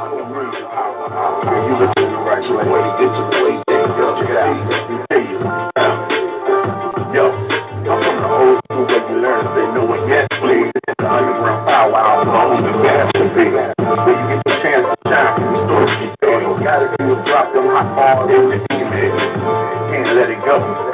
You the right way, get to the yo, I'm from the old school where you learn to say no yes, please. It's the underground power hour, long as gas can be. You get the chance to shine the. You gotta do is drop them hot balls in the email. Can't let it go.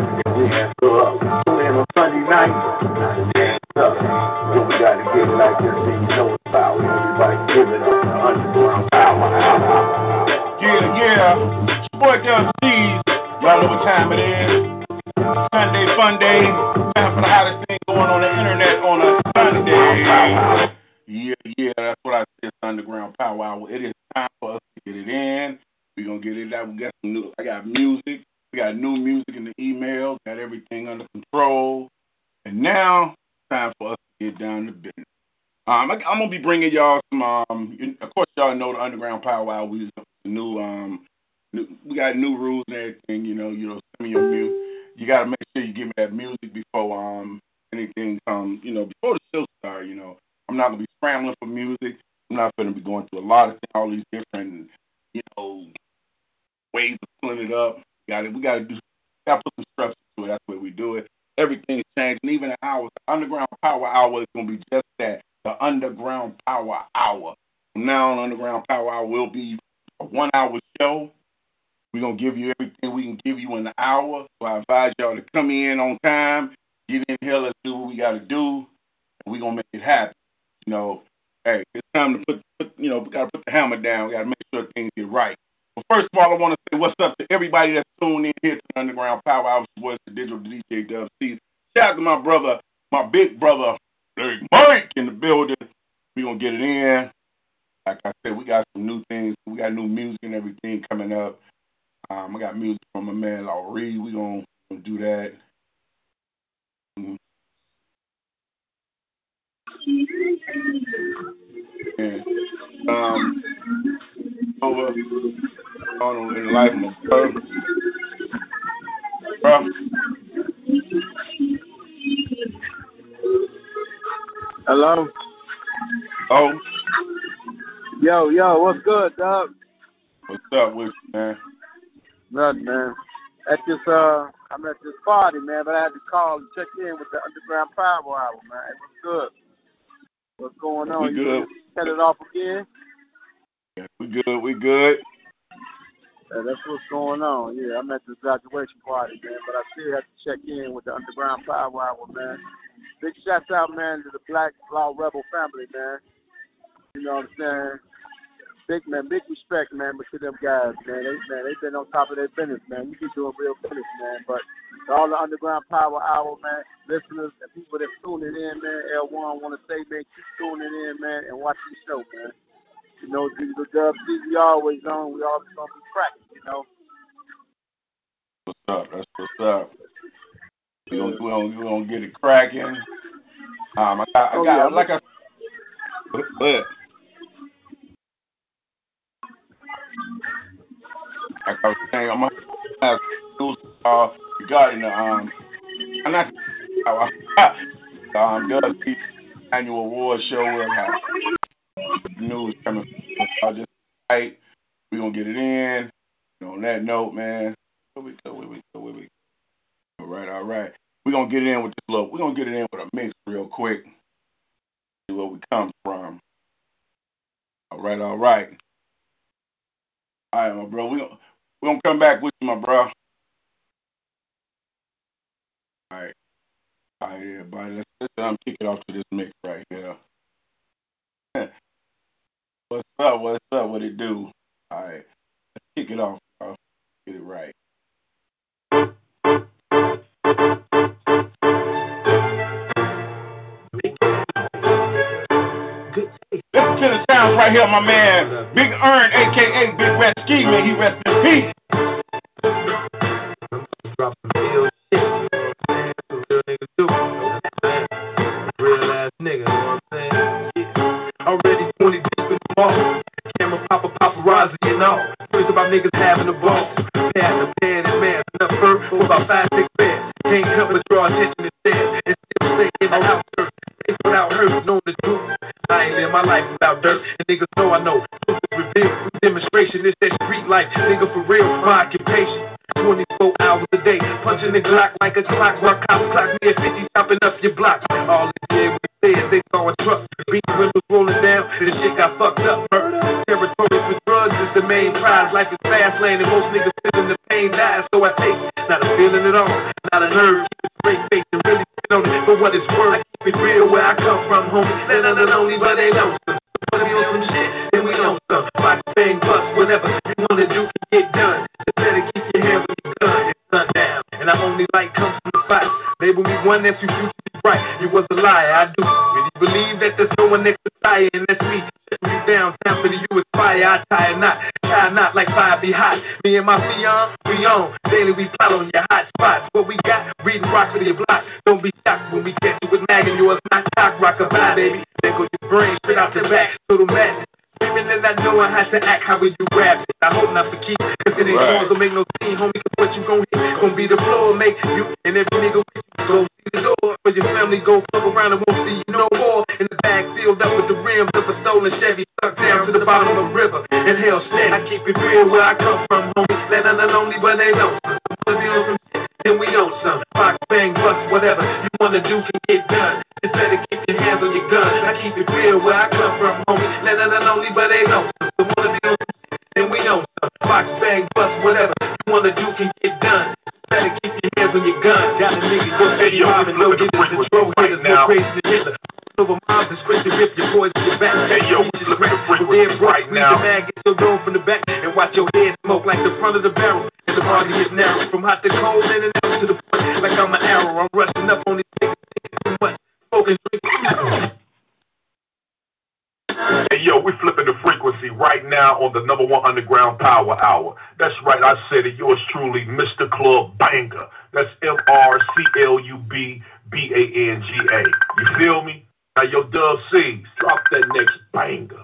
I, am gonna be bringing y'all some. Um, of course, y'all know the Underground Power Hour. We new um, new, we got new rules and everything. You know, you know, send me your music. You gotta make sure you give me that music before um anything comes. You know, before the show starts. You know, I'm not gonna be scrambling for music. I'm not gonna be going through a lot of all these different, you know, ways of pulling it up. Got it. We gotta do. Gotta put some structure to it. That's the way we do it. Everything's changed, and even the hours. Underground Power Hour is gonna be just that the Underground Power Hour. Now on, Underground Power Hour will be a one hour show. We're going to give you everything we can give you in the hour. So I advise y'all to come in on time, get in here, let's do what we got to do, and we're going to make it happen. You know, hey, it's time to put, put you know, we got to put the hammer down. We got to make sure things get right. Well, first of all, I want to say what's up to everybody that's tuned in here to the Underground Power Hour. Voice the digital DJ Dub C. Shout out to my brother, my big brother, Big Mike in the building. We're going to get it in. Like I said, we got some new things. We got new music and everything coming up. Um, I got music from my man Laurie. We're going to do that. Mm-hmm. And, um, over on in the life of my brother. Bro. Hello. Oh. Yo, yo, what's good, dog? What's up with you, man? Nothing, man. At this, uh, I'm at this party, man, but I had to call and check in with the Underground Power Hour, man. It was good. What's going on? We good. Set it off again? Yeah, we good. We good. Yeah, that's what's going on. Yeah, I'm at this graduation party, man, but I still have to check in with the Underground Power Hour, man. Big shout out, man, to the Black Law Rebel family, man. You know what I'm saying? Big man, big respect, man, but to them guys, man. They man, they've been on top of their business, man. You keep doing real business, man. But to all the underground power hour, man, listeners and people that's tuning in, man, L one wanna say, man, keep tuning in, man, and watch the show, man. You know, the Dub C we always on, we always gonna be cracking, you know. What's up? That's what's up. We gonna we gonna, we gonna get it cracking. Um, I got, I got, oh, yeah. like I, but like I was saying, I'm gonna have news uh, regarding the um, I'm not um, does the annual award show. We'll have news coming uh, just right. We're gonna get it in. And on that note, man, where we go, where we go, where we. All right, all right. We're gonna get it in with this little we're gonna get it in with a mix real quick. See where we come from. All right, all right. All right, my bro. We gonna We're gonna come back with you, my bro. All right. All right, everybody. Let's, let's um, kick it off to this mix right here. What's up? What's up? What it do? All right. Let's kick it off. Bro. Get it right. Listen to the sounds right here, my man. Big Earn, aka Big Red Ski, man. He rest in peace. About niggas having a ball. Pass the pen and man, enough fur for about five, six bands. Can't but draw attention instead. And still stay in the outskirts. Face without hurt, known the truth. I ain't live my life without dirt. And niggas know I know. Truth is. Demonstration is that street life. Nigga for real, my occupation. 24 hours a day, punching the Glock like a clock. Rock cops clock me at 50, chopping up your block. All they did was say is they saw a truck, beat windows rolling down, the shit got fucked up. Murder, main prize. Life is fast lane, and most niggas feeling the pain dies. So I take not a feeling at all, not a nerve. Straight face and really sit on it for what it's worth. I keep it real where I come from, homie. They're not lonely, but they lonesome. Put me on some shit, then we on some. Box, bang, bust, whatever you wanna do can get done. Just better keep your hands on your gun and sundown. And our only light comes from the fight. Label me one that's you future is right. You was a liar, I do. Really believe that there's no one next to fire, and that's me. Down, for the you is fire. I tie a knot, tie a knot like fire be hot. Me and my fiance, we on. Daily we plot on your hot spots. What we got, reading rocks for your block. Don't be shocked when we catch you with mag and yours not cock rock a bye, baby. Goes your brain straight out the back, total madness. Women that I know how to act how we do rap. I hope not for keep, cause it ain't Right. right. gonna make no scene, homie. Cause what you gon' hit, gon' be the floor, make you and every nigga with you go see the door. For your family go fuck around and won't see you no more. Bag sealed up with the rims of a stolen Chevy, stuck down to the bottom of a river. And hell steady. I keep it real where I come from, homie. Let none lonely, but they know. Wanna be on then we on some. Box, bang, bust, whatever you wanna do can get done. Just better keep your hands on your gun. I keep it real where I come from, homie. Let none lonely, but they know. So wanna be on some then we on some. Box, bang, bust, whatever you wanna do can get done. Better keep your hands on your gun. Got a nigga go robbing, we no flipping the control right now. go crazy to Hitler. Over moms and quick rip your boys in your back. Hey, yo, we flipping the frequency right now. Mag, get your dome from the back and watch your head smoke like the front of the barrel. And the is now from hot to cold in and out to the point like I'm an arrow. I'm rushing up on these niggas too much. Smoking, drinking. Hey, yo, we flipping the frequency right now on the number one underground power hour. That's right, I said it. Yours truly, Mr. Club Banger. That's M R C L U B B A N G A. You feel me? Now, yo, Dub C's, drop that next banger.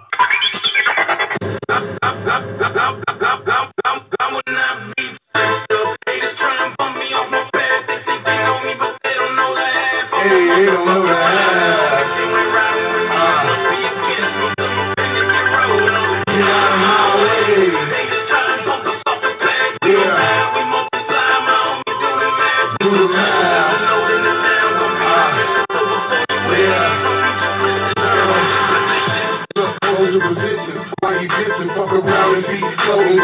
Hey, they don't know that.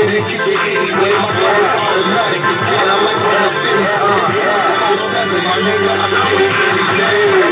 it and kick it. My is automatic, and I like when sitting. Uh, my nigga, I.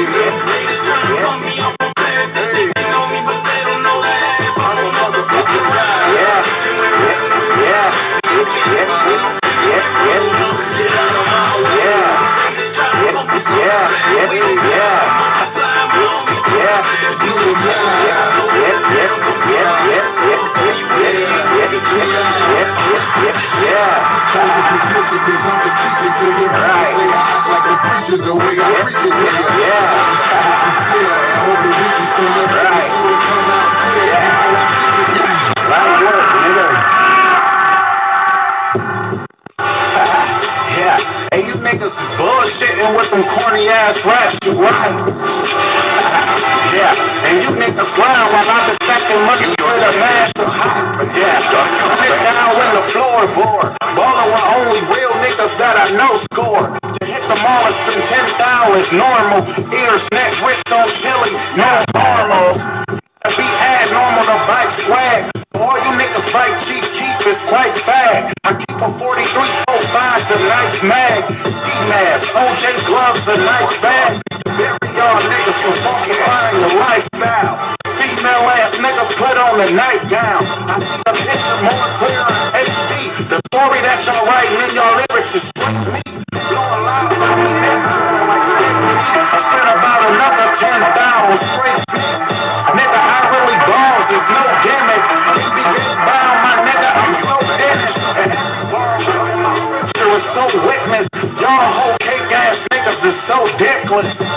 so dickless.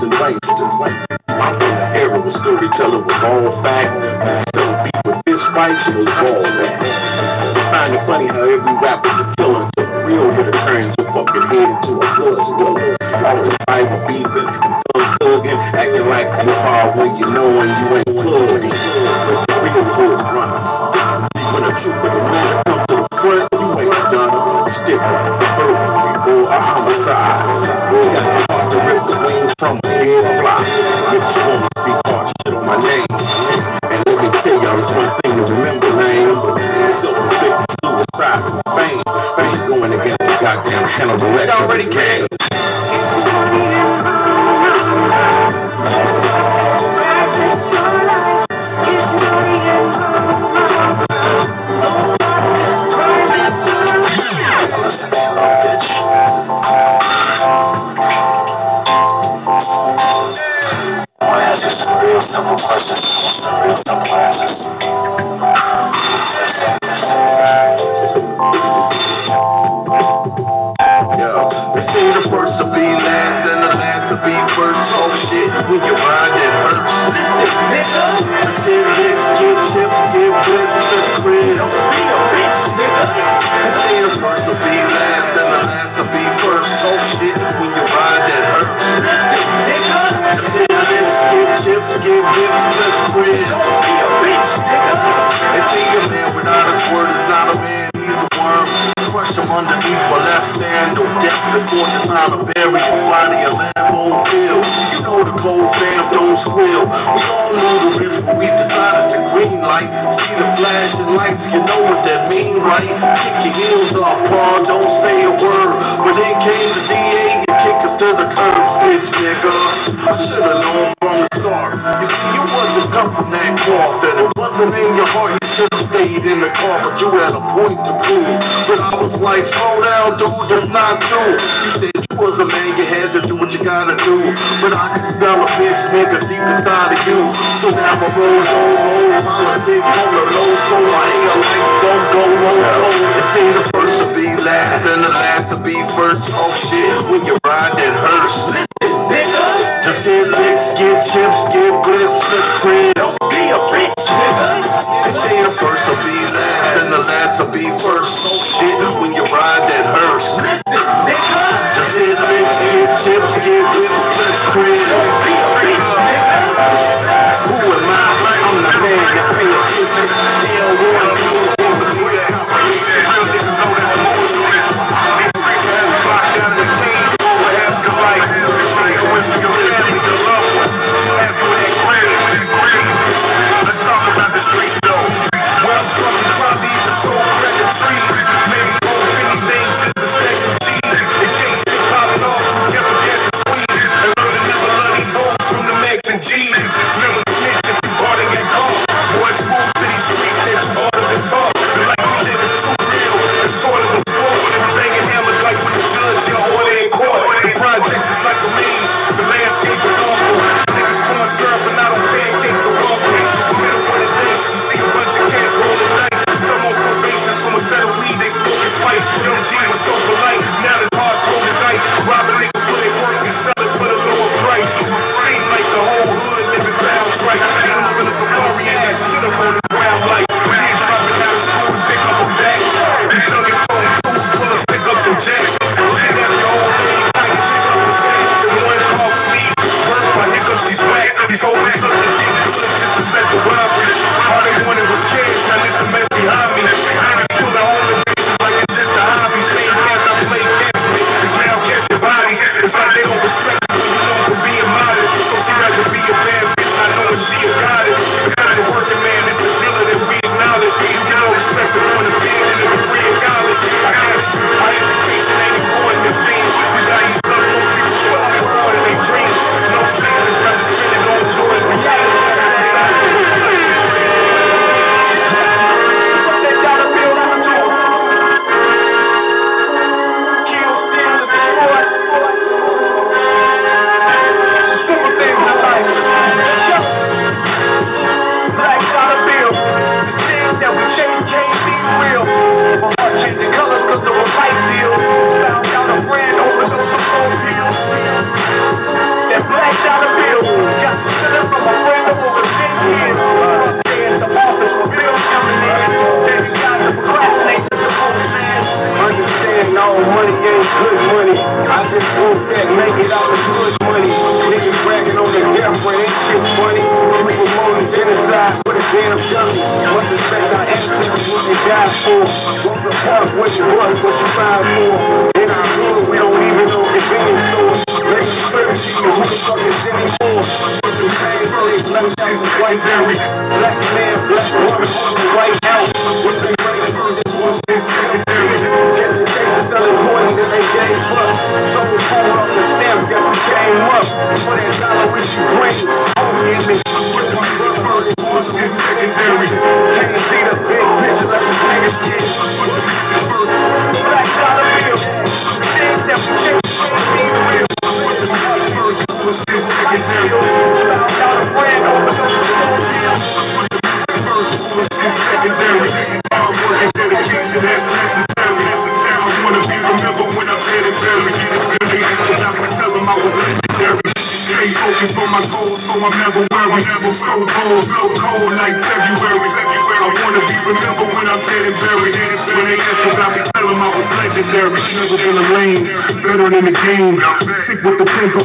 Shoppers and. I'm from the era where storyteller was all fact. Selling beat with fist fights, was all that. I find it funny how every rapper's a killer until the real hitter turns your fucking head into a blood spiller. All the Bible beefing, thumb thugging, acting like you hard when you know when you ain't be first. Oh shit, when you ride it hurts. Nigga, I said licks, get chips, get whips, and crib. Don't be a bitch, nigga. Say the first to be last and the last to be first. Oh shit, when you ride it hurts. Nigga, said licks, get chips, get whips, and crib. Don't be a bitch, nigga. They say a man without a word is not a man, underneath my left hand, no death before time to bury your body, a lamb won't. You know the cold fam don't squeal. We all know the risk, but we decided to green light. See the flashing lights, you know what that mean, right? Kick your heels off, Paul, don't say a word. But then came the DA and kicked us to the curb, bitch, nigga. I should've known start. You see, you wasn't cut from that cloth, that it wasn't in your heart. You should've stayed in the car, but you had a point to prove. But I was like, slow down, dude, that's not true. You said you was a man, you had to do what you gotta do. But I can smell a bitch nigga deep inside of you. So now my road on low, politics on the low, so I ain't a light, don't go low, low. It's ain't the first to be last and the last to be first. Oh shit, when you ride that hearse. Get licks, get chips, get crib. Don't be a bitch, nigga. It's ain't the first to be last and the last to be first. Oh shit, when you ride that hearse.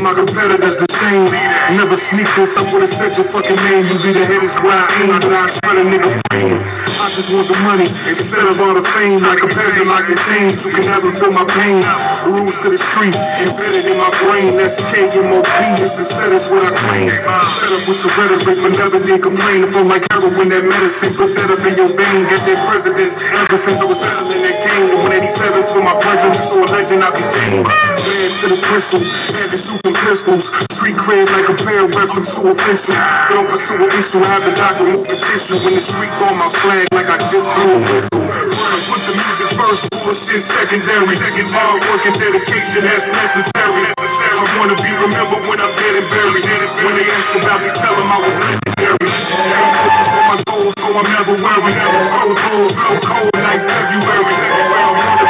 my competitors the same. Never sneak this up with a special fucking name. You be the hittest where I aim, but I spread a nigga fame. I just want the money instead of all the fame. My competitor, peasant, like a chain, you can never feel my pain. Rules to the street, embedded in my brain. That's taking more peace. Instead of what I claim. Set up with the rhetoric, but never did complain. If I'm like that medicine, put that up in your vein. Get that president. Ever since I was settling that game, the 187's for my presence. So a legend I became. Ran to the crystal, had the super pistols. Street crib like a pair of weapons to a pencil. Don't pursue an issue, have a doctor with the tissue. When the streets on my flag like I just blew a whistle. Put the music first, bullshit secondary. Second hard work and dedication that's necessary. I wanna be remembered when I'm dead and buried. When they ask about me, tell them I was legendary. I'm my soul, so I'm never worried. Cold, cold, cold, cold like February.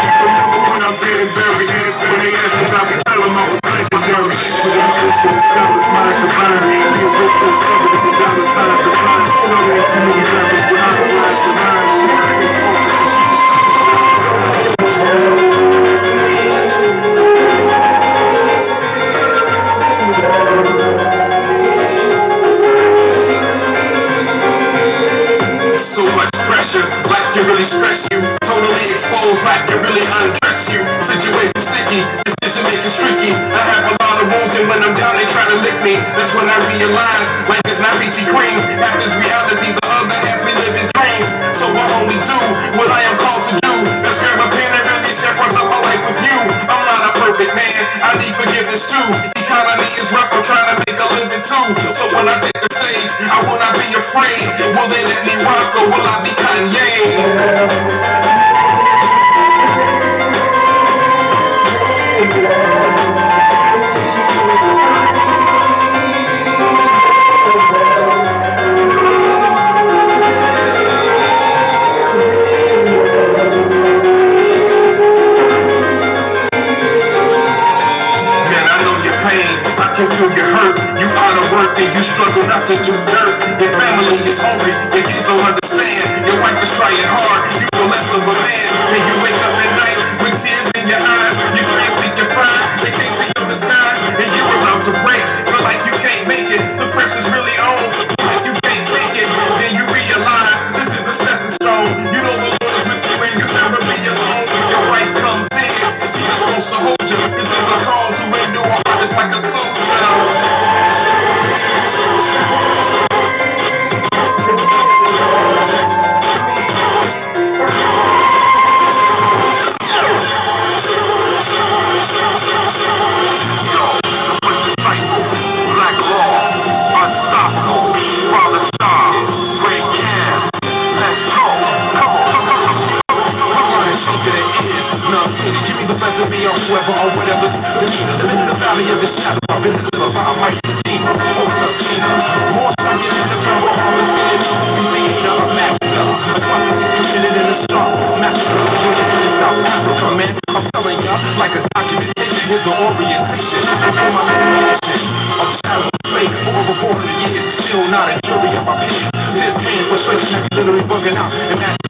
broken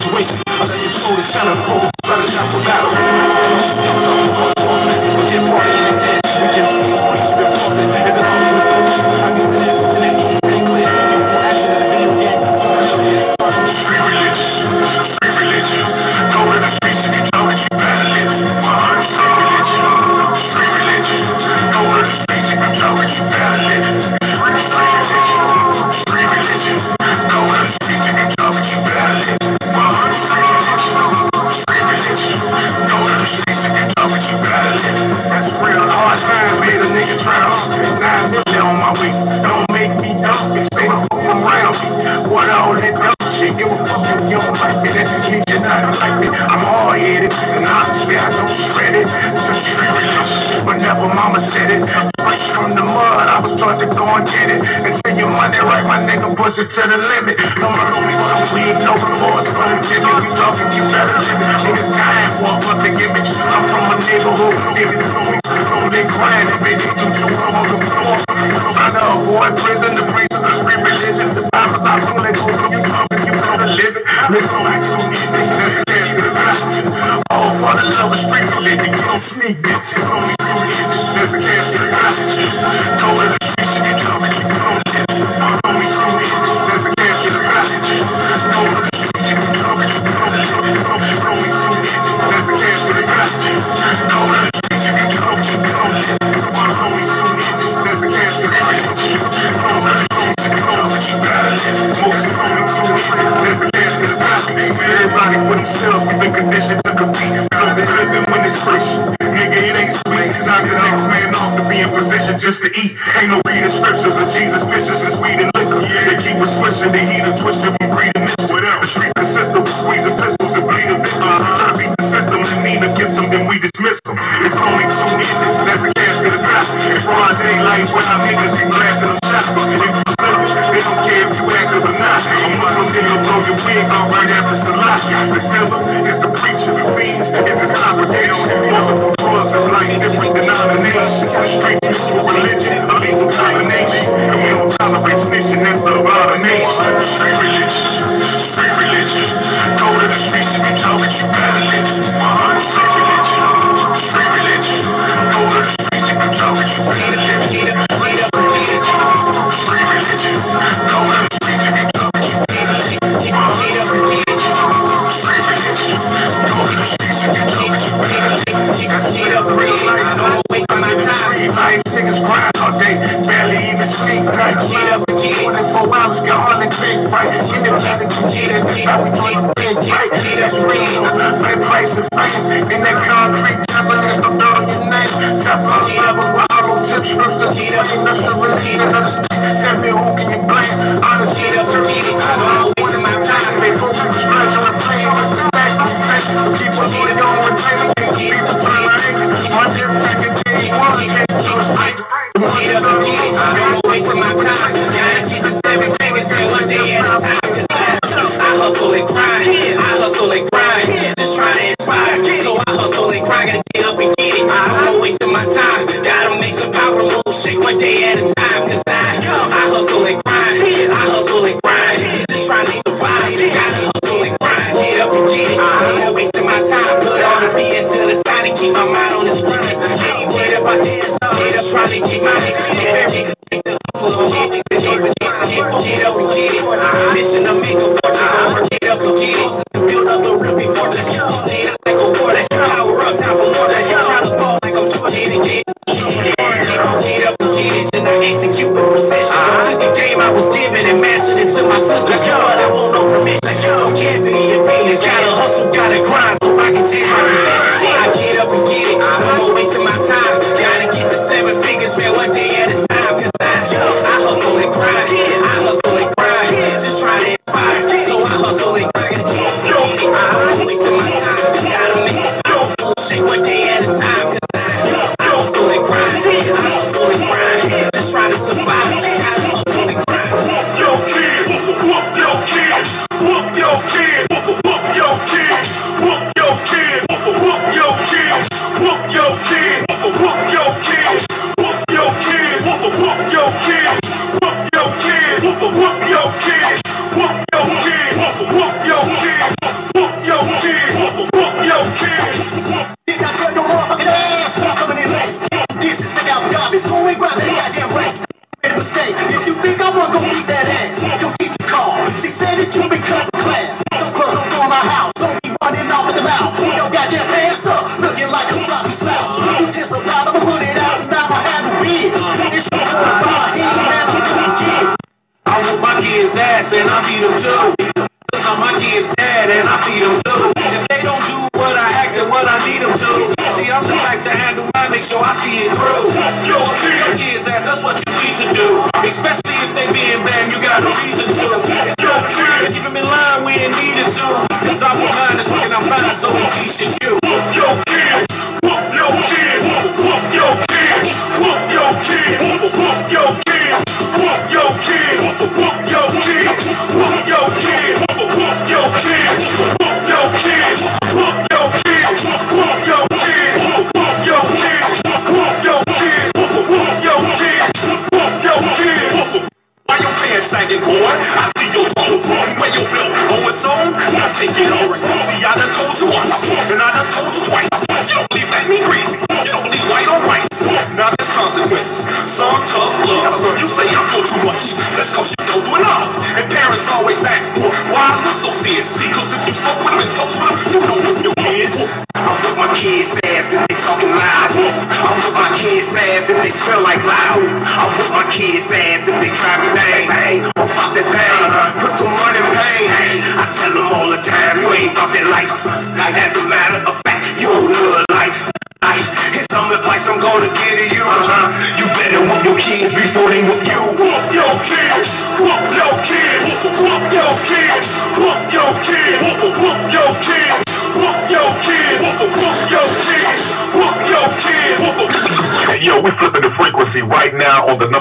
we dismiss them. It's only too easy That's the cash to the gospel. It's broad daylight when our niggas be blasting them shots. And if you service, they don't care if you active or not. A Muslim nigga blow your wig off right after Selassie. The devil is the preacher, the fiends is his congregation. Multiple drugs is like different denominations. The streets for religion, a legal combination. And we don't tolerate snitching, that's the abomination.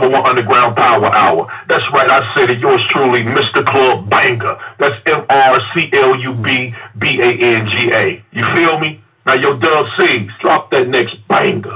Number one underground power hour. That's right, I said it. Yours truly, Mr. Club Banger. That's M R C L U B B A N G A. You feel me? Now, yo, Dub C, drop that next banger.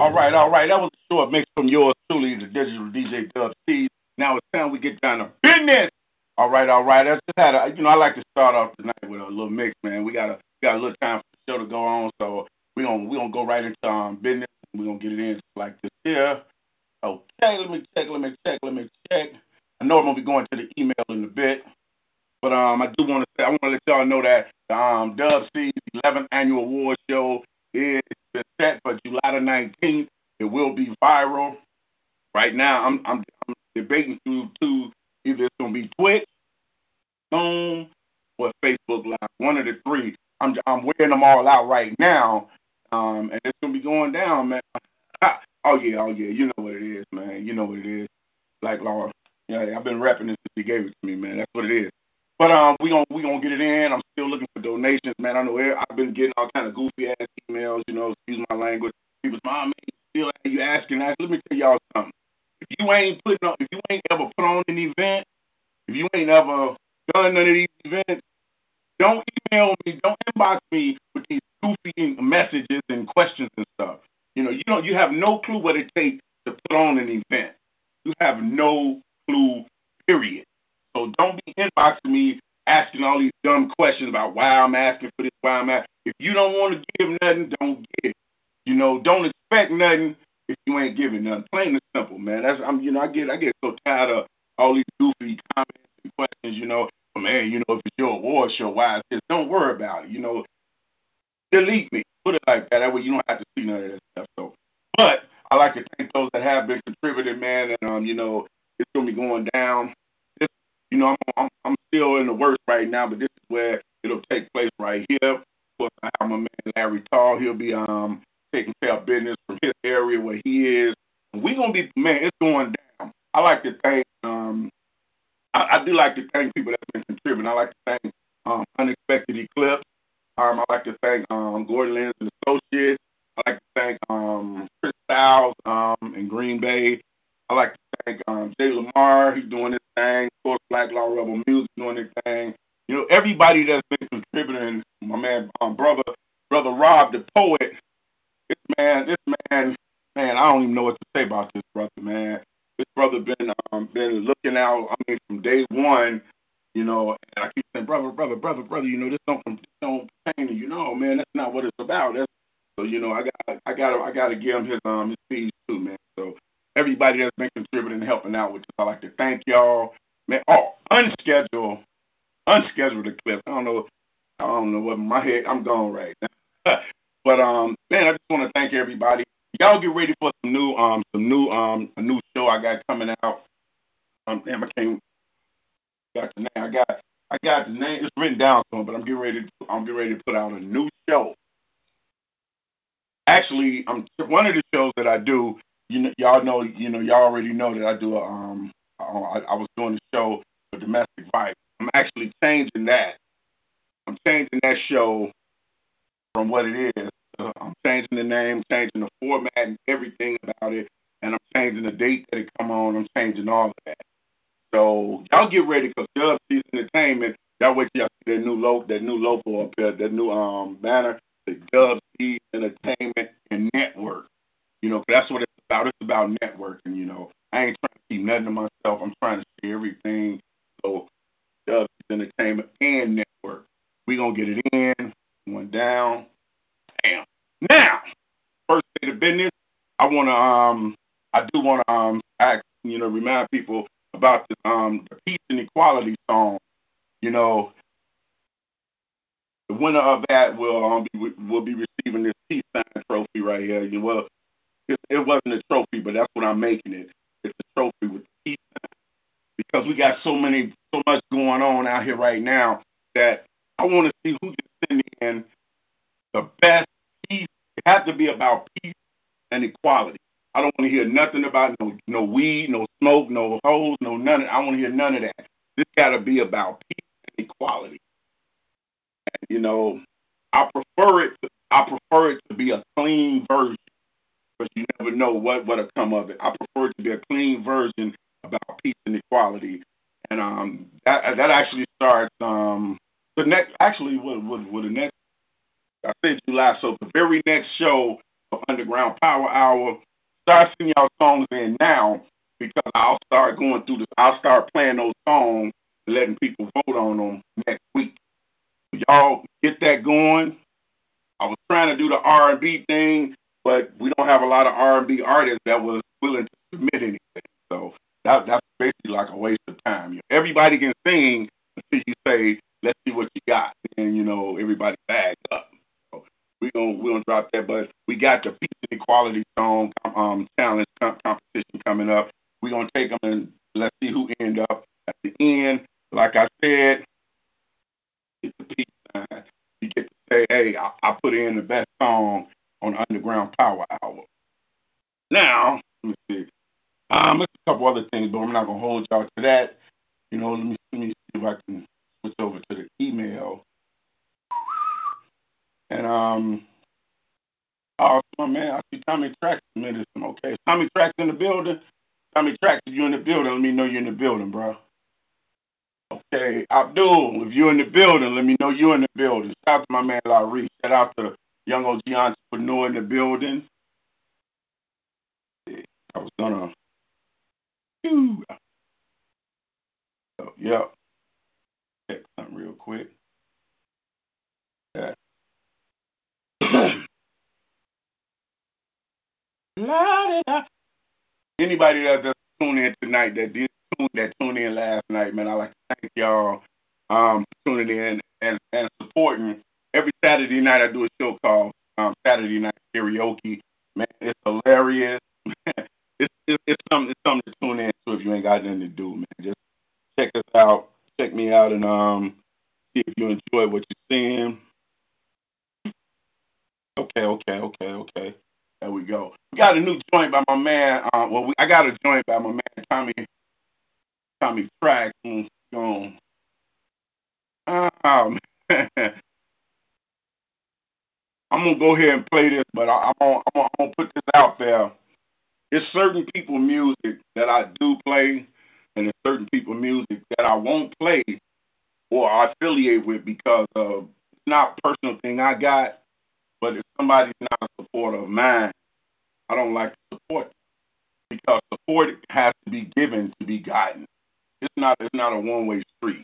All right, all right. That was a short mix from yours truly, the digital DJ Dub C. Now it's time we get down to business. All right, all right. I just had a, you know, I like to start off tonight with a little mix, man. We got a got a little time for the show to go on, so we gonna we gonna go right into um business. We gonna get it in like this here. Okay, let me check, let me check, let me check. I know I'm gonna be going to the email in a bit, but um I do want to say I want to let y'all know that um Dub C's 11th annual award show is set for July the 19th. It will be viral. Right now, I'm I'm, I'm debating through two. Either it's gonna be Twitch, Zoom, or Facebook Live. One of the three. I'm I'm wearing them all out right now, um, and it's gonna be going down, man. oh yeah, oh yeah. You know what it is, man. You know what it is. Like Laura, yeah, I've been rapping this since he gave it to me, man. That's what it is. But um, we gonna we gonna get it in. I'm still looking for donations, man. I know I've been getting all kind of goofy ass emails. You know, excuse my language. People's mom, still you asking that. Let me tell y'all something. If you ain't putting on, if you ain't ever put on an event, if you ain't ever done none of these events, don't email me, don't inbox me with these goofy messages and questions and stuff. You know, you don't, you have no clue what it takes to put on an event. You have no clue, period. So don't be inboxing me asking all these dumb questions about why I'm asking for this, why I'm asking. If you don't want to give nothing, don't it. You know, don't expect nothing if you ain't giving nothing. Plain and simple, man. That's I'm you know, I get I get so tired of all these goofy comments and questions, you know, oh, man, you know, if it's your award show, why is this? Don't worry about it, you know. Delete me. Put it like that. That way you don't have to see none of that stuff. So but I like to thank those that have been contributing, man, and um, you know, it's gonna be going down. This, you know, I'm, I'm I'm still in the works right now, but this is where it'll take place right here. Of course, I have my man Larry Tall. He'll be um taking care of business from his area where he is. We're gonna be man, it's going down. I like to thank um I, I do like to thank people that's been contributing. I like to thank um Unexpected Eclipse. Um I like to thank um Gordon Lenz and Associates. I like to thank um Chris Styles um in Green Bay. I like to thank um Jay Lamar, he's doing his thing. Of course Black Law Rebel Music doing his thing. You know, everybody that's been contributing, my man um brother brother Rob the poet, this man, this man, man, I don't even know what to say about this brother, man. This brother been um been looking out. I mean, from day one, you know. And I keep saying, brother, brother, brother, brother. You know, this don't this don't pertain to you. know, man, that's not what it's about. That's so you know, I got I got I got to give him his um his fees too, man. So everybody that's been contributing and helping out this, I like to thank y'all, man. Oh, unscheduled, unscheduled eclipse. I don't know, I don't know what my head. I'm gone right now. But um, man, I just want to thank everybody. Y'all get ready for some new um some new um a new show I got coming out. Um, damn, I can't got the name. I got I got the name. It's written down somewhere, but I'm getting ready. To, I'm getting ready to put out a new show. Actually, I'm one of the shows that I do. You know, y'all know. You know, y'all already know that I do a um. I, I was doing a show for domestic violence. I'm actually changing that. I'm changing that show from what it is uh, I'm changing the name, changing the format and everything about it, and I'm changing the date that it come on. I'm changing all of that. So y'all get ready because Dub C's Entertainment. Y'all wait till y'all see that new logo, that new logo up there, that new um banner, the Dub C Entertainment and Network. You know, that's what it's about. It's about networking. You know, I ain't trying to keep nothing to myself. I'm trying to share everything. So Dubceez Entertainment and Network. We gonna get it in, one down. Bam. Now, first day of business, I wanna um I do wanna um ask, you know, remind people about the um the peace and equality song. You know, the winner of that will um be will be receiving this peace sign trophy right here. You well it, it wasn't a trophy, but that's what I'm making it. It's a trophy with peace sign. because we got so many, so much going on out here right now that I want to see who can send in the best peace. It has to be about peace and equality. I don't want to hear nothing about no no weed, no smoke, no hoes, no none. Of, I want to hear none of that. This got to be about peace and equality. And, you know, I prefer it. To, I prefer it to be a clean version, but you never know what what'll come of it. I prefer it to be a clean version about peace and equality, and um, that that actually starts um the next actually what what, what the next I said July, so the very next show of Underground Power Hour start sending y'all songs in now because I'll start going through this. I'll start playing those songs and letting people vote on them next week. Y'all get that going. I was trying to do the R and B thing, but we don't have a lot of R and B artists that was willing to submit anything. So that that's basically like a waste of time. Everybody can sing until you say, "Let's see what you got," and you know everybody bags up. We gonna we gonna drop that, but we got the peace and equality song um challenge competition coming up. We gonna take them and let's see who end up at the end. Like I said, get the peace sign. You get to say, "Hey, I, I put in the best song on Underground Power Hour." Now, let me see. Um, there's a couple other things, but I'm not gonna hold y'all to that. You know, let me let me see if I can switch over the email. And um, oh my man, I see Tommy Tracks submitted. Okay, Tommy Tracks in the building. Tommy if you're in the building, let me know you're in the building, bro. Okay, Abdul, if you're in the building, let me know you're in the building. Shout out to my man Larry. Shout out to young OG entrepreneur in the building. I was gonna. Ooh. So, yep. Check something real quick. Yeah. Anybody that just tuned in tonight that did tune that tuned in last night, man, I like to thank y'all um for tuning in and, and supporting. Every Saturday night I do a show called um, Saturday Night Karaoke. Man, it's hilarious. it's, it's it's something it's something to tune in to if you ain't got nothing to do, man. Just check us out, check me out, and um see if you enjoy what you're seeing. Okay, okay, okay, okay. There we go. We got a new joint by my man. Uh, well, we, I got a joint by my man Tommy Tommy Track. Gone. Um, I'm gonna go ahead and play this, but I, I'm gonna, I'm gonna, put this out there. There's certain people music that I do play, and there's certain people music that I won't play or I affiliate with because of it's not personal thing I got, but if somebody's not a supporter of mine, I don't like to support them because support has to be given to be gotten. It's not it's not a one way street.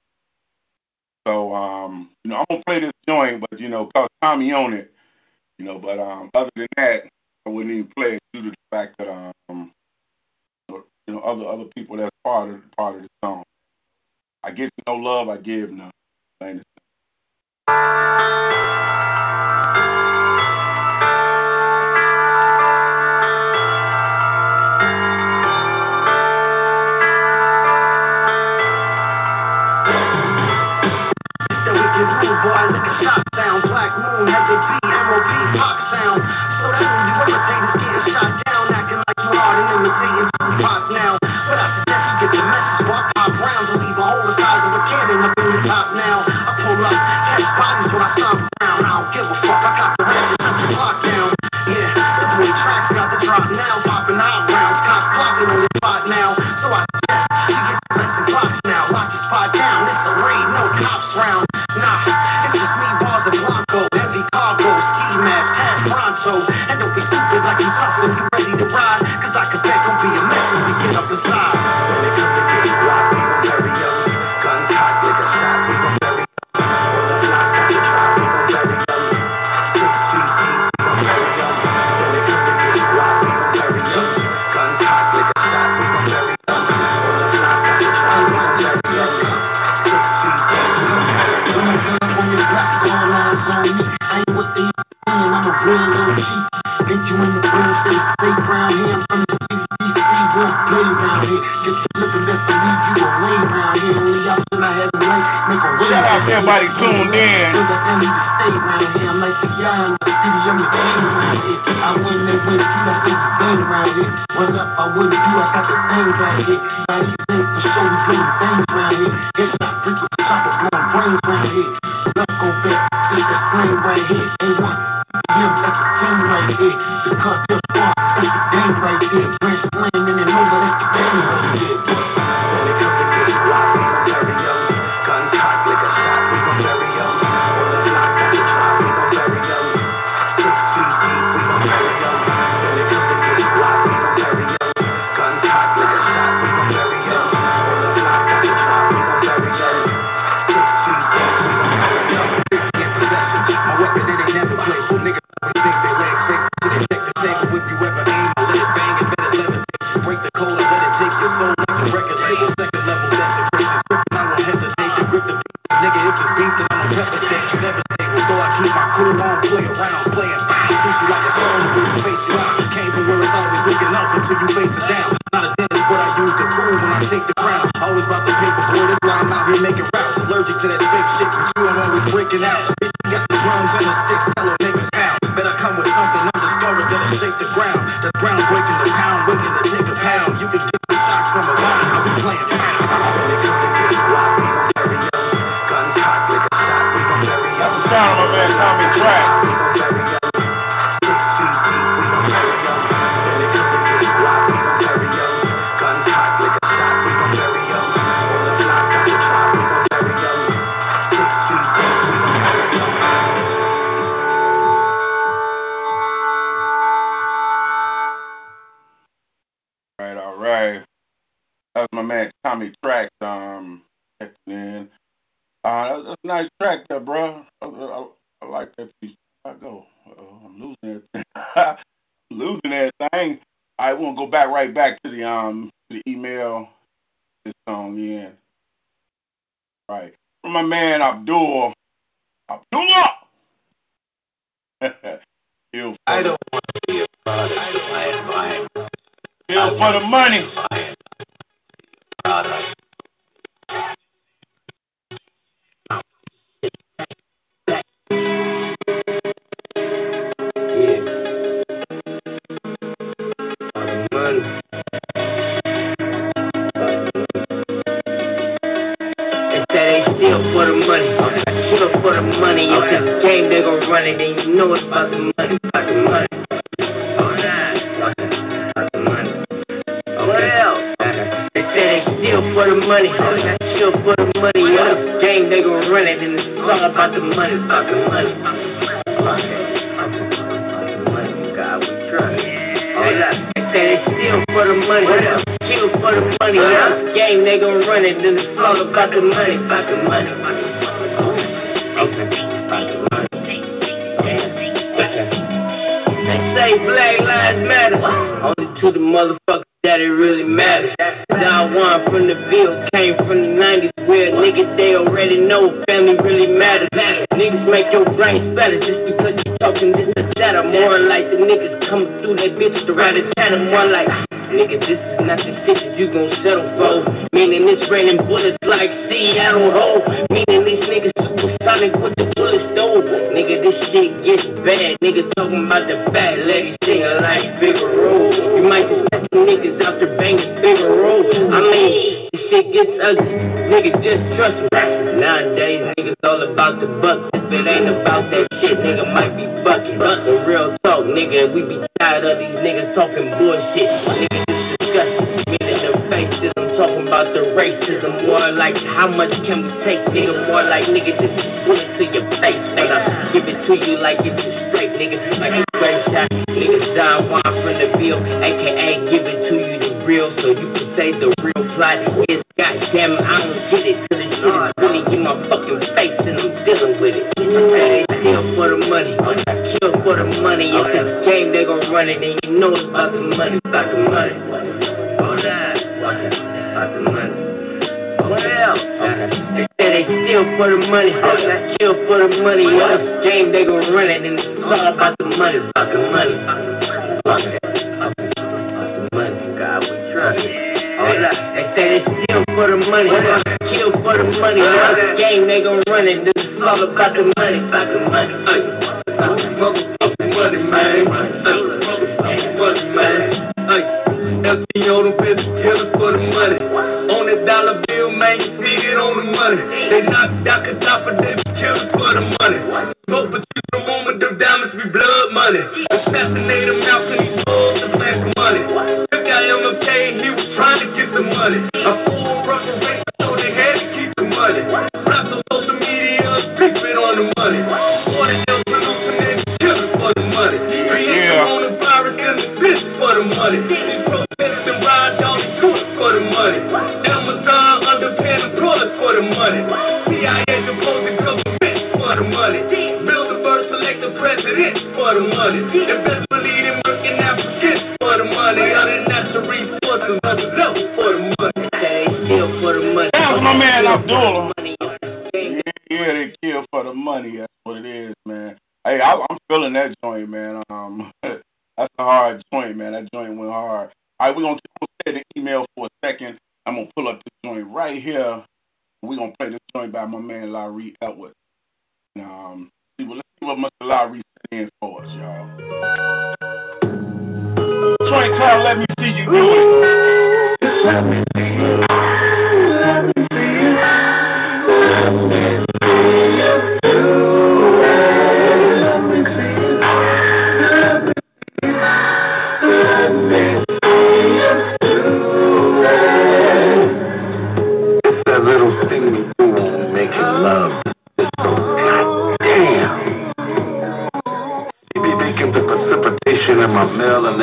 So um, you know, I'm gonna play this joint, but you know, cause Tommy on it, you know, but um other than that, I wouldn't even play it due to the fact that um you know other other people that's part of part of the song. I get no love, I give none. Plain the money. If it's a game, they gon' run it. Then you know it's about the money. About the money. Oh, nah. The money. What else? They say they steal for the money. Steal for the money. If a game, they gon' run it. And it's all about the money. About the money. God, we trust. Oh, yeah. They say they steal for the money. Steal for the money. It's a game, they gon' run it. And it's all about the money. About the money. To the motherfuckers that it really matters. Now one from the Ville came from the 90s where niggas they already know family really matters. Niggas make your brain spatter just because you talking this or. I'm more like the niggas coming through that bitch to ride a. I'm more like, nigga, this is not the shit you gon' settle for. Meaning it's raining bullets like Seattle Ho. Meaning these niggas supersonic with the. Nigga, this shit gets bad. Nigga talking about the fat lady singing like Figaro. You might just set some niggas out there banging Figaro. I mean, this shit gets ugly. Nigga, just trust me. Nowadays, niggas all about the bucks. If it ain't about that shit, nigga might be fucking. But the real talk, nigga, we be tired of these niggas talking bullshit. Nigga, just disgusting. Talking about the racism. More like how much can we take, nigga? More like nigga, just pull it to your face. Nigga, give it to you like it's a straight, nigga. Like a straight shot. Niggas die one from the bill, aka give it to you the real, so you can say the real plot is goddamn. I don't get it, cause is really in my fucking face and I'm dealing with it. They steal for the money, kill for the money. If it's a game, they gon' run it, and you know it's about the money, about the money. Oh, nah, out the money. Okay. they say they steal for the money, I steal for the money. What if game they gon' run it? And it's all about the money, about the money. God we trust. What Okay. They say they steal for the money, kill for the money. What if game they gon' run it? This is all about the money, about the money. Motherfucking money, man. Motherfucking money, man. Hey, LT on them, bitch, killers for the money dollar bill, man, you see it on the money. They knocked out the top of them killers for the money. Smoke, but you the moment, them diamonds be blood money. Assassinate them out killing that joint, man. Um, that's a hard joint, man. That joint went hard. All right, we're gonna stay the email for a second. I'm gonna pull up this joint right here. We're gonna play this joint by my man Larry Edwards. And, um, see what, let's see what Mr. Larry stands for us, y'all. Joint call, let me see you do it.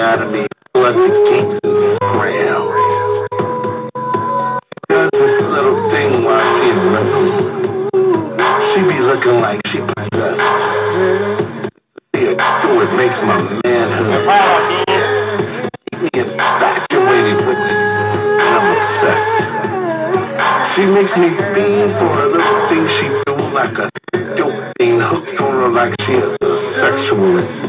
inside of me plug the Jesus ground. Does this little thing while she's looking. She be looking like she possessed. See her it makes my manhood. Infatuated with She makes me fiend for a little things she do like a dope thing hooked on her like she is a sexualist.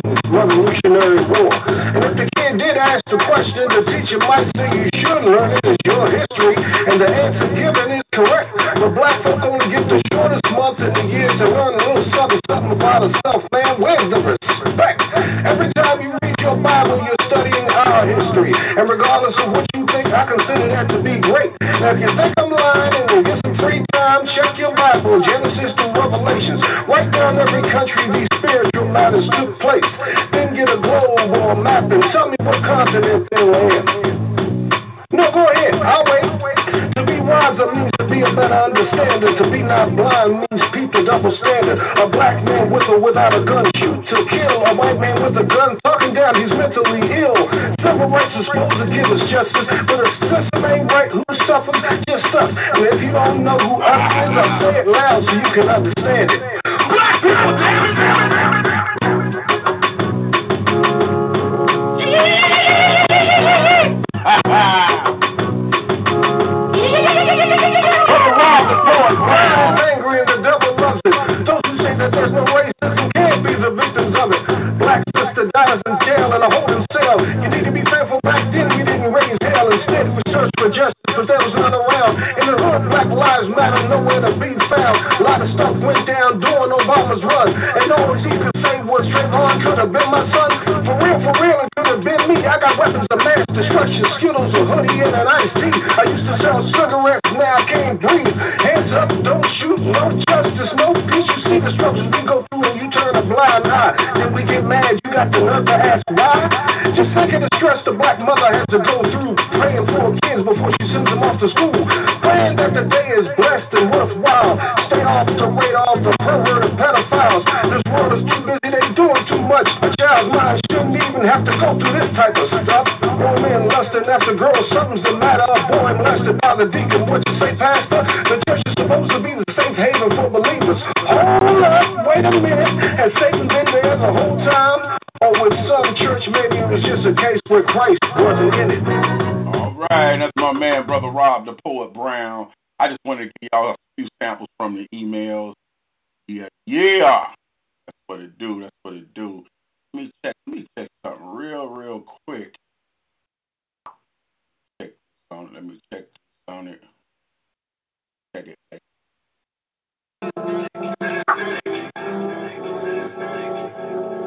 blind eye. Then we get mad, you got the nerve to ask why? Just think of the stress the black mother has to go through, praying for her kids before she sends them off to school. Praying that the day is blessed and worthwhile. Stay off the radar for perverted pedophiles. This world is too busy, they doing too much. A child's mind shouldn't even have to go through this type of stuff. Grown man lusting after girls, something's the matter. A boy molested by the deacon, what you say, pastor? The church is supposed to be the safe haven for believers. Oh wait a minute, has Satan been there the whole time? Or with some church, maybe it was just a case where Christ wasn't in it. All right, that's my man, Brother Rob, the poet Brown. I just wanted to give y'all a few samples from the emails. Yeah, yeah. That's what it do. That's what it do. Let me check. Let me check something real, real quick. Check on. Let me check on it. Check it. Check it.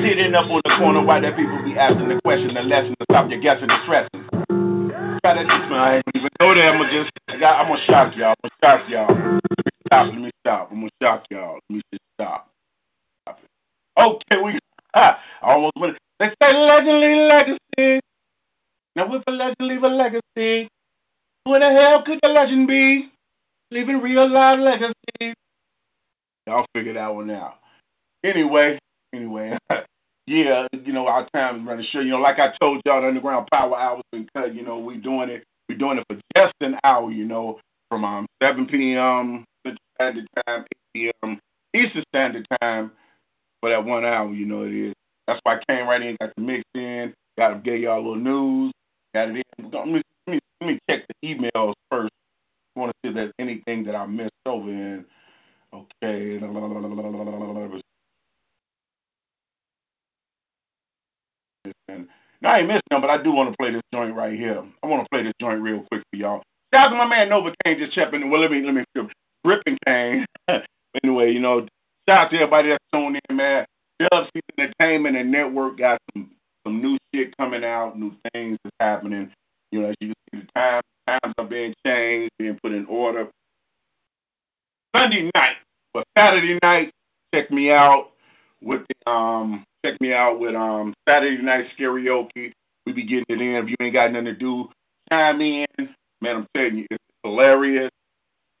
shit end up on the corner, why that people be asking the question, the lesson to stop your guessing and stressing. Try to teach me, I ain't even go there. I'ma just, I got, I'm gonna shock y'all. I'm gonna shock y'all. Let me stop. Let me stop. I'm gonna shock y'all. Let me just stop. stop okay, we. I almost went. They say legend leave a legacy. Now if a legend leave a legacy, who the hell could the legend be? Leaving real life legacy. Y'all figure that one out. Anyway, anyway, yeah, you know, our time is running short. You know, like I told y'all, the Underground Power Hour's been cut. You know, we're doing it. We're doing it for just an hour. You know, from um 7 p.m. Standard Time, 8 p.m. Eastern Standard Time for that one hour. You know, it is. That's why I came right in, got the mix in, got to get y'all a little news, got it in. Let me, let me, let me check the emails first. I want to see if there's anything that I missed over in. Okay. Now I ain't missing them, but I do want to play this joint right here. I want to play this joint real quick for y'all. Shout out to my man Nova Kane just checking. Well, let me let me ripping Kane. anyway, you know, shout out to everybody that's tuned in, man. Dub Season Entertainment and Network got some some new shit coming out, new things that's happening. You know, as you can see, the time times are being changed, being put in order. Sunday night, but Saturday night, check me out with the um check me out with um Saturday night karaoke. We be getting it in. If you ain't got nothing to do, chime in. Man, I'm telling you, it's hilarious.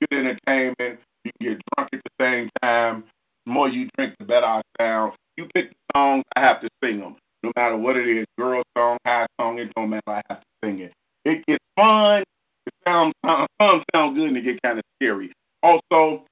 Good entertainment. You can get drunk at the same time. The more you drink, the better I sound. You pick the songs, I have to sing them. No matter what it is, girl song, high song, it don't matter. I have to sing it. It gets fun. It sounds some sound good and it get kind of scary. Also,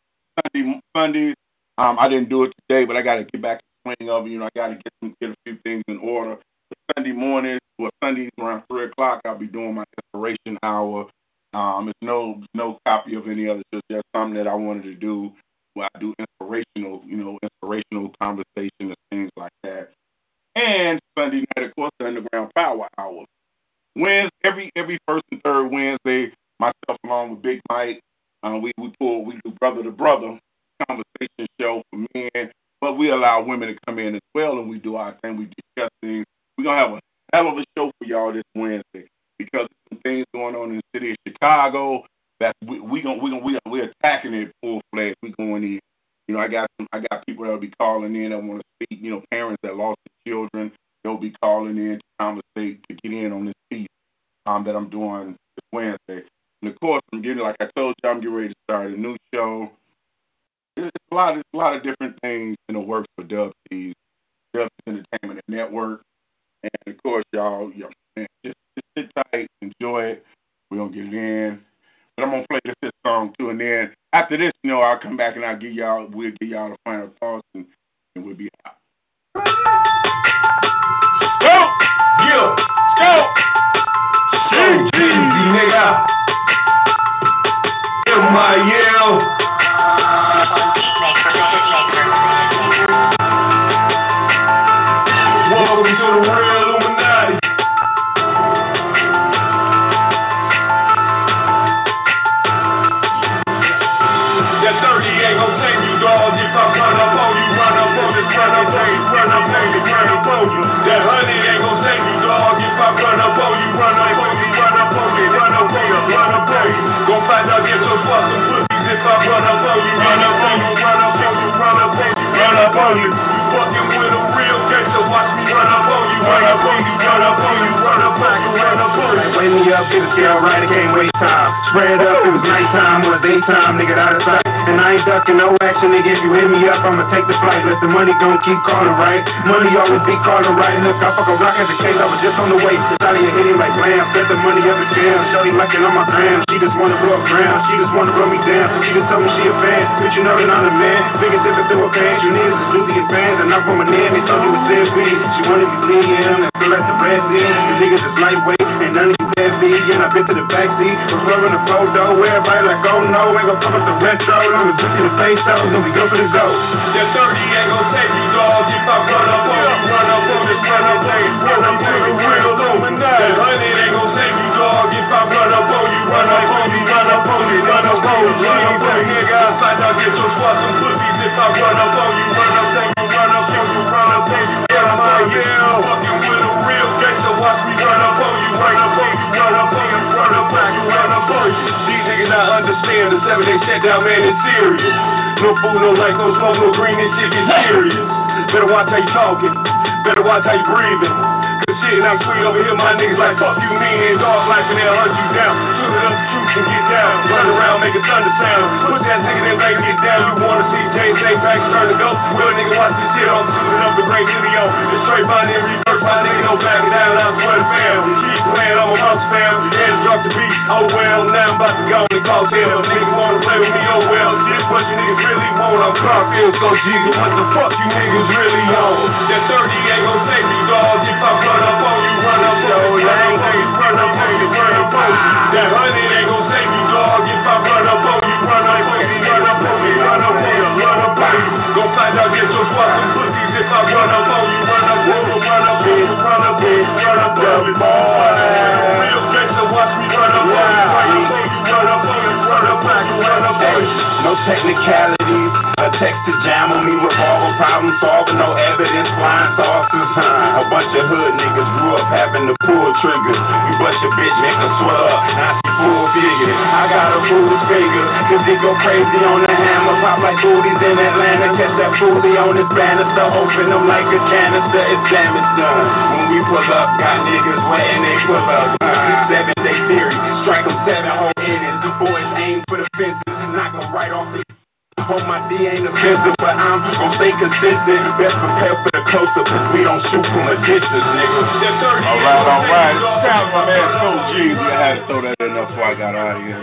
Sunday Sundays, um, I didn't do it today, but I got to get back swing of. You know, I got to get some, get a few things in order. But Sunday mornings, or Sundays around three o'clock, I'll be doing my inspiration hour. Um, it's no no copy of any other. It's just something that I wanted to do. Where I do inspirational, you know, inspirational conversation and things like that. And Sunday night, of course, the Underground Power Hour. Wednesday, every every first and third Wednesday, myself along with Big Mike, uh, we we pull we do brother to brother conversation show for men, but we allow women to come in as well, and we do our thing. We discuss things. We're gonna have a hell of a show for y'all this Wednesday because some things going on in the city of Chicago. That we we gonna we gonna we we're attacking it full fledged. We going in. You know, I got some I got people that'll be calling in that want to speak. You know, parents that lost their children. They'll be calling in to conversate to get in on this piece um, that I'm doing this Wednesday. And of course, I'm getting like I told you, I'm getting ready to start a new show. There's a lot of a lot of different things in the works for Dub Tees, Dub Entertainment Network, and of course, y'all, y'all man, just, just sit tight, enjoy it. We're gonna get it in. But I'm gonna play this, this song too, and then after this, you know, I'll come back and I'll give y'all we'll give y'all the final thoughts and, and we'll be out. Go! Yeah! Go! So nigga. M-I-L. Fucking with a real me up on. Wake me up, get a scale right, it can't waste time. Spread up, it was nighttime or daytime, nigga, out of sight. And I ain't ducking no action, nigga. If you hit me up, I'ma take the flight. Let the money gon' keep calling, right? Money always be calling, right? Look, I fuck a rock at the case, I was just on the way. Cause out of your hitting like blam, bet the money up a jam. Shorty liking on my gram, she just wanna blow up ground. She just wanna run me down, she just told me she a fan. But you know that I'm the man. Biggest if through a pants, you niggas is Lucy and fans. And I'm from a they told you it's dead weed. She wanted me in, and feel like the red sea. You niggas is lightweight, and none of you heavy. And I've been to the backseat, referring the photo. Everybody like, oh no, ain't gon' fuck up the retro. I'm a bitch in the face, though, then we go for the go. That 30 ain't gon' take you, dog. If I run up on you, run up on you, run up on you, run up on you. That honey ain't gon' save you, dog. If I run up on you, run up on you, run up on you, run up on you, run up on you. Nigga, I find out get your squad some pussies if I run up on you, Food, no light, no smoke, no green, this shit get serious. Better watch how you talking, better watch how you breathing. Cause shit, I'm sweet over here, my niggas like, fuck you, mean, and dog life, and they'll hunt you down. Shoot it up, shoot and get down. Run around, make a thunder sound. Put that nigga in there, get down. You wanna see James J. Packs turn to go? Well, nigga, watch this shit, I'm shooting up the great video. It's straight by and reverse, my nigga, no backing down, I'm sweating fam. Keep playing, I'm a mouse fam. And drop the beat, oh well, now I'm about to go and call him. Nigga wanna play with me, oh well. This what you niggas really want, I'm Carfield, so Jesus, what the fuck you niggas really on? That 30 ain't gon' save you, dog. If I run up on you, run up on you, run up on you, run up on you, run up on you. That honey ain't gon' save you, dog. If I run up on you, run up on you, run up on you, run up on you, run up on you. Gon' find out, get your swat some pussies if I run up on you, run up on you, run up on you, run up on you, run up on you, boy. Real gangster, watch me run up on you, run up on you, run up on you, run up on you, run up on you. No technicalities, a text to jam on me, with all the problem solving, no evidence, flying saucers, huh? A bunch of hood niggas grew up having to pull triggers. You bust your bitch, make her swell up, now she full figure. I got a fool's finger, cause he go crazy on the hammer, pop like booties in Atlanta, catch that foolie on his banister, open them like a canister, it's damage done. When we pull up, got niggas wetting they pull up, huh? Seven day theory, strike them seven whole innings, the boys aim for the fences, knock them right off the Hope my D ain't offensive, but I'm gon' stay consistent. Best prepare for the closer, cause we don't shoot from a distance, nigga. All right, all right. It's time for man Go G. I had to throw that in there before I got out of here.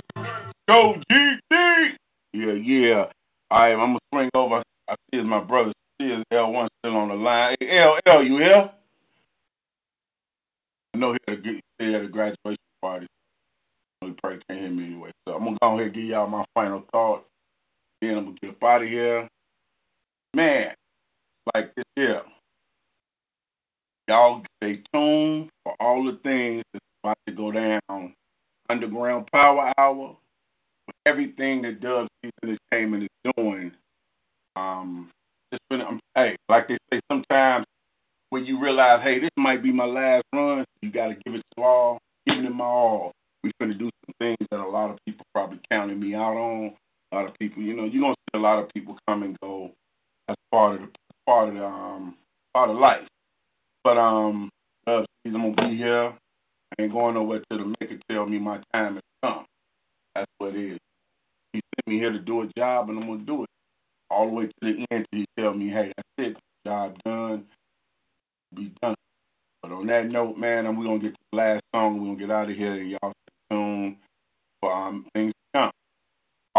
Go GD. Yeah, yeah. All right, I'm gonna swing over. I see my brother. See L1 still on the line. Hey, L, L, you here? I know he had a, good- he had a graduation party. He probably can't hear me anyway. So I'm gonna go ahead and give y'all my final thought. Then I'm gonna get up out of here. Man, like this here. Y'all stay tuned for all the things that's about to go down. Underground Power Hour, everything that Season Entertainment is doing. Um, just been, um, hey, like they say, sometimes when you realize, hey, this might be my last run, you got to give it to all, giving it my all. We're going to do some things that a lot of people probably counted me out on. A lot of people, you know, you're to see a lot of people come and go as part of the part of the um part of life. But um, uh, I'm gonna be here. I ain't going nowhere till the maker tell me my time has come. That's what it is. He sent me here to do a job, and I'm gonna do it all the way to the end he tell me, hey, that's it, job done, be done. But on that note, man, we're gonna get to the last song. We're gonna get out of here, and y'all stay tuned for um things to come.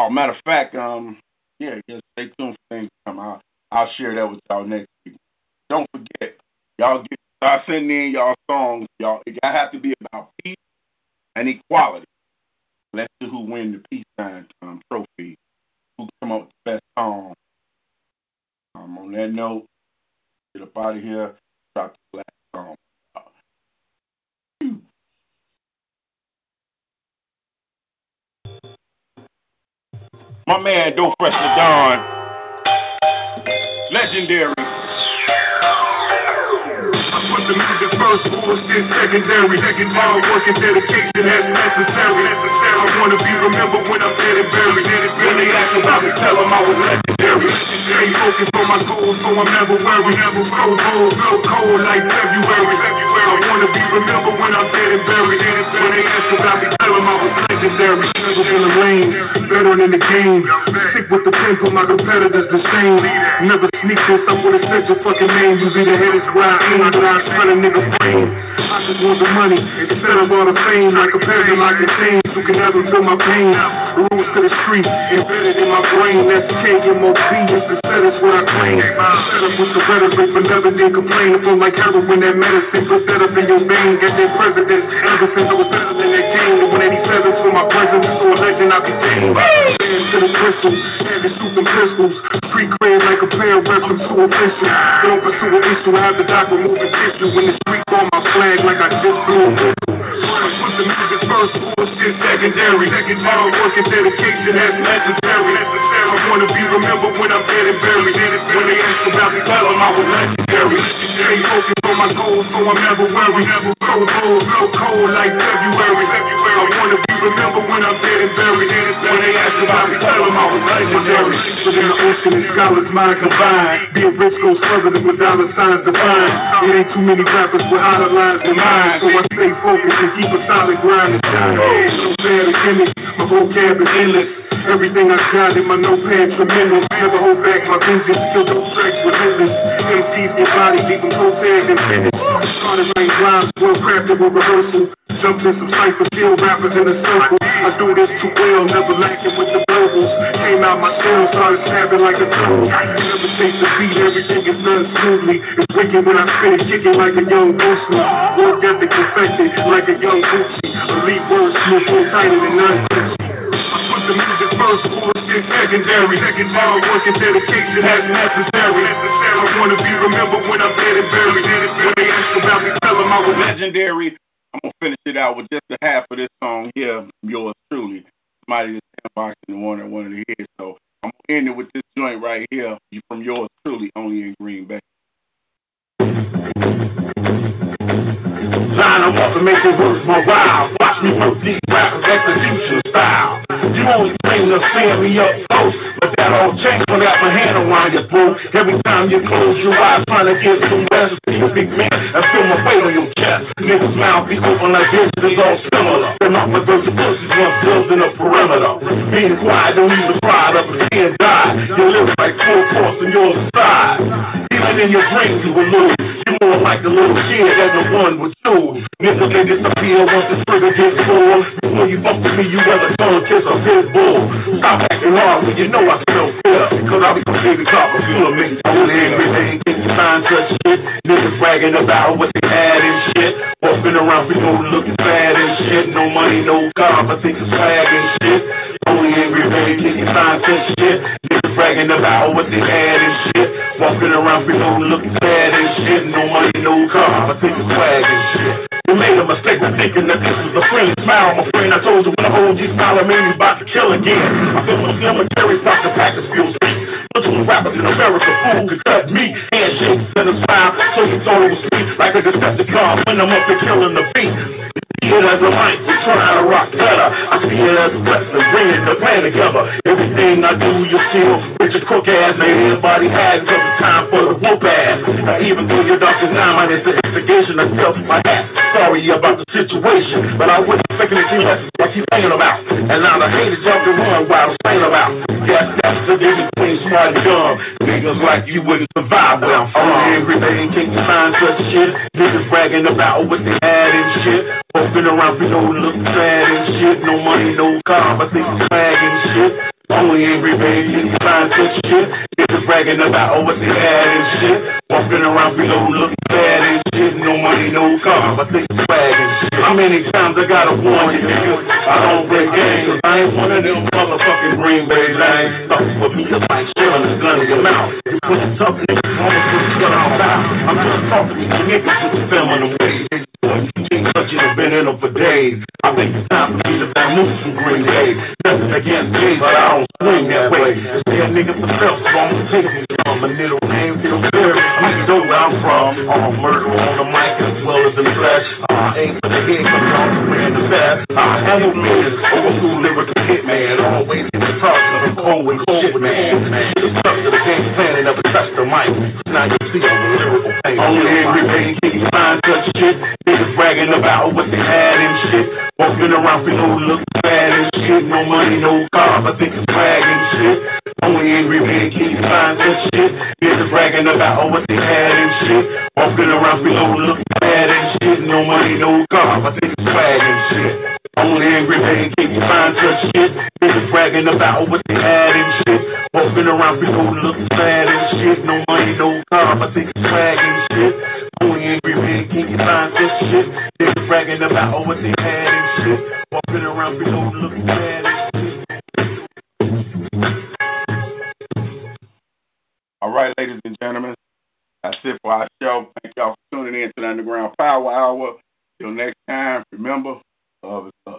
Oh, matter of fact, um, yeah, just stay tuned for things to come out. I'll share that with y'all next week. Don't forget, y'all get start sending in y'all songs. Y'all, it gotta have to be about peace and equality. Let's see who win the peace sign um, trophy. Who come up with the best song? Um, on that note, get up out of here. Drop the last My man, Do Fresh the Dawn. Legendary. The music first, bullshit secondary. Hard work and dedication as necessary. necessary. I wanna be remembered when I'm dead and buried. When they ask about me, tell them I was legendary. Stay focused on my goals, so I'm never worried. Never so cold, so cold like February. I wanna be remembered when I'm dead and buried. When they ask about me, tell them I was legendary. Never in the lane, better in the game. Stick with the pen, put my competitors the same. Never sneak this up with a central fucking name. You be the headed where I aim, but I a nigga brain. I just want the money instead of all the fame. Like a peasant, like a chain, who can never feel my pain. Rules to the street, embedded in my brain. That's KMOP, it's the status what I claim. Set up with the rhetoric, but never did complain. I feel like heroin, that medicine, put that up in your vein. Get their presidents, ever since I was better than that game. The 187s for my presence, so a legend I became. Hands to the crystal, heavy shooting pistols. Street cred like a pair of reference to official. Don't pursue an issue, I have the doc removing tissue. When the street on my flag like I just blew a whistle. Put the music first, bullshit secondary. Hard work and dedication as necessary. I wanna be remembered when I'm dead and buried. When they ask about me, tell them I was legendary. Stay focused on my goals, so I'm never worried. So cold, so cold like February. I wanna be remembered when I'm dead and buried. When they ask about me, tell them I was legendary. Within the ocean and scholars' mind combined. Being rich goes further than with dollar signs defined. It ain't too many rappers with hotter lines than mine. So I stay focused keep a solid grind and shine. No to gimmicks, my vocab is endless. Everything I got in my notepad tremendous. Never hold back my vision, still do tracks business. MCs get body, leave them toe tag and finish. Started like rhymes, well crafted with rehearsal. Jumped in some cypher, kill rappers in a circle. I do this too well, never lacking with the verbals. Came out my shell, started snapping like a turtle. Never take the beat, everything is done smoothly. It's wicked when I spit, kicking like a young Bruce. Work ethic perfected like a young Gucci. Elite words, smooth, more tighter than none. I put the music first, bullshit secondary. Hard work and dedication as necessary. I wanna be remembered when I'm dead and buried. When they ask about me, tell them I was legendary. I'm gonna finish it out with just a half of this song here, yours truly. Somebody just inboxed and wanted wanted to hear. So I'm gonna end it with this joint right here from yours truly, only in Green Bay. Line them up and make it work my while. Watch me work these rappers execution style. You only to stand me up close, but that all changed when I got my hand around your throat. Every time you close your eyes trying to get some rest, a big man I feel my weight on your chest. Niggas mouth be open like this, it's all similar. They're not my dirty pussies once building a perimeter. Being quiet, don't even try to pretend die. Your lips like full force on your side. Even in your dreams you will lose. You're more like the little kid that the one with shoes. Niggas they disappear once the trigger gets full. Before you bump with me, you rather tongue kiss a pit bull. Stop acting hard when you know I smell fear. Cause I be some baby talk of you and me. Only every day can you find such shit. Niggas bragging about what they had and shit. Walking around people looking sad and shit. No money, no car, but think it's swag and shit. Only day can you find such shit. Niggas bragging about what they had and shit. Walking around people looking sad and shit. No money, no car, but think it's swag and shit. You made a mistake by thinking that this was a friendly smile, my friend. I told you when I hold you smile, I mean you about to kill again. I feel my cemetery start to pack the fuel of rappers in America, fool could cut me. Handshakes and a smile, so you thought it was sweet. Like a Decepticon when I'm up and killing the beat. See it as a mic, we're trying to rock better. I see it as a wrestler, bringing the plan together. Everything I do, you feel Richard Cook ass, man. Everybody has until the time for the whoop ass. Now, even though your doctor's nine minus the investigation, I tell my hat. Sorry about the situation, but I wasn't expecting to see lessons like he's saying about. And now the haters jump and run while I'm saying about. Yes, that's the difference between smart and dumb. Niggas like you wouldn't survive where I'm from. Oh, Every day, can you find such shit? Niggas bragging about what they had and shit. Walking around, people look sad and shit. No money, no car, but they swag and shit. Only every day can you find such shit. Niggas bragging about oh, what they had and shit. Walking around, people look sad and shit. No money, no car, but they swag and shit. How many times I gotta warn you, niggas? I don't break games, cause I ain't one of them motherfucking Green Bay lanes. With me just like shelling a gun in your mouth. You put a tough on the put gun on. I'm just talking to you niggas with the film in the way. Such have been in them for days. I think it's time for me to move from Green Bay. Nothing against me, but I don't swing that way. It's that nigga for self, so I'm gonna take me from a little name, feel very. You know where I'm from. All murder on the mic as well as in the flesh. I aim for the head, come on, in the best. I handle millions, old school lyrical hitman. Always in the of the cold man. Game plan and never touch the mic. Now you see I'm a lyrical pain. Only day can you find such shit. Niggas bragging about what they had and shit. Walking around for no look bad and shit. No money, no car, but think it's and shit. Only angry man you find such shit. Niggas bragging about what they had and shit. Walking around for no look bad and shit. No money, no car, but think it's and shit. Only angry man you find such shit. Niggas bragging about what they had and shit. Walking around for no look bad and shit. No money, no car, but it's swag and shit. Only angry man can you find such shit. Niggas bragging about oh, what they had and shit. Walking around for no look bad and shit. All right, ladies and gentlemen, that's it for our show. Thank y'all for tuning in to the Underground Power Hour. Till next time, remember, love is love.